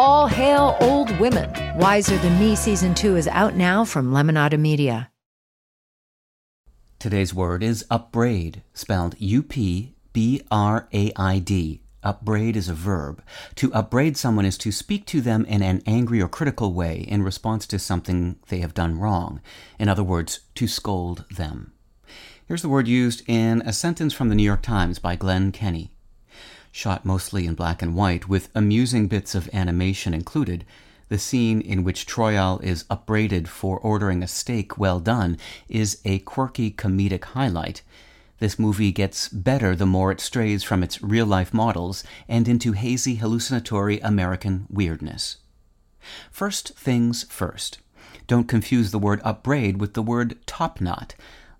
All hail old women. Wiser Than Me season two is out now from Lemonada Media. Today's word is upbraid, spelled U P B R A I D. Upbraid is a verb. To upbraid someone is to speak to them in an angry or critical way in response to something they have done wrong. In other words, to scold them. Here's the word used in a sentence from the New York Times by Glenn Kenny. Shot mostly in black and white, with amusing bits of animation included, the scene in which Troyal is upbraided for ordering a steak well done is a quirky comedic highlight. This movie gets better the more it strays from its real life models and into hazy, hallucinatory American weirdness. First things first. Don't confuse the word upbraid with the word top knot,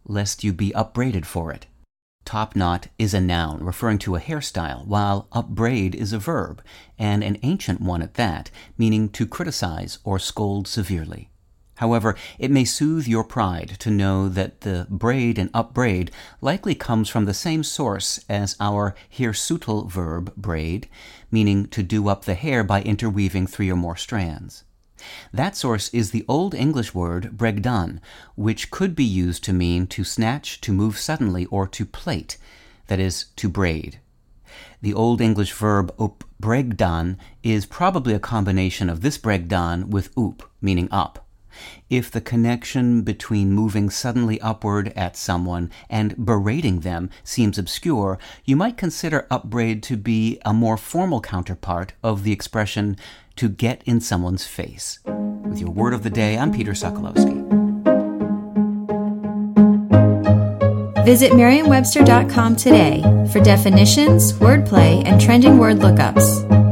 lest you be upbraided for it. Top knot is a noun referring to a hairstyle, while upbraid is a verb, and an ancient one at that, meaning to criticize or scold severely. However, it may soothe your pride to know that the braid and upbraid likely comes from the same source as our hirsutal verb braid, meaning to do up the hair by interweaving three or more strands. That source is the Old English word bregdan, which could be used to mean to snatch, to move suddenly, or to plait, that is, to braid. The Old English verb up bregdan is probably a combination of this bregdan with up, meaning up. If the connection between moving suddenly upward at someone and berating them seems obscure, you might consider upbraid to be a more formal counterpart of the expression to get in someone's face. With your word of the day, I'm Peter Sokolowski. Visit Merriam-Webster.com today for definitions, wordplay, and trending word lookups.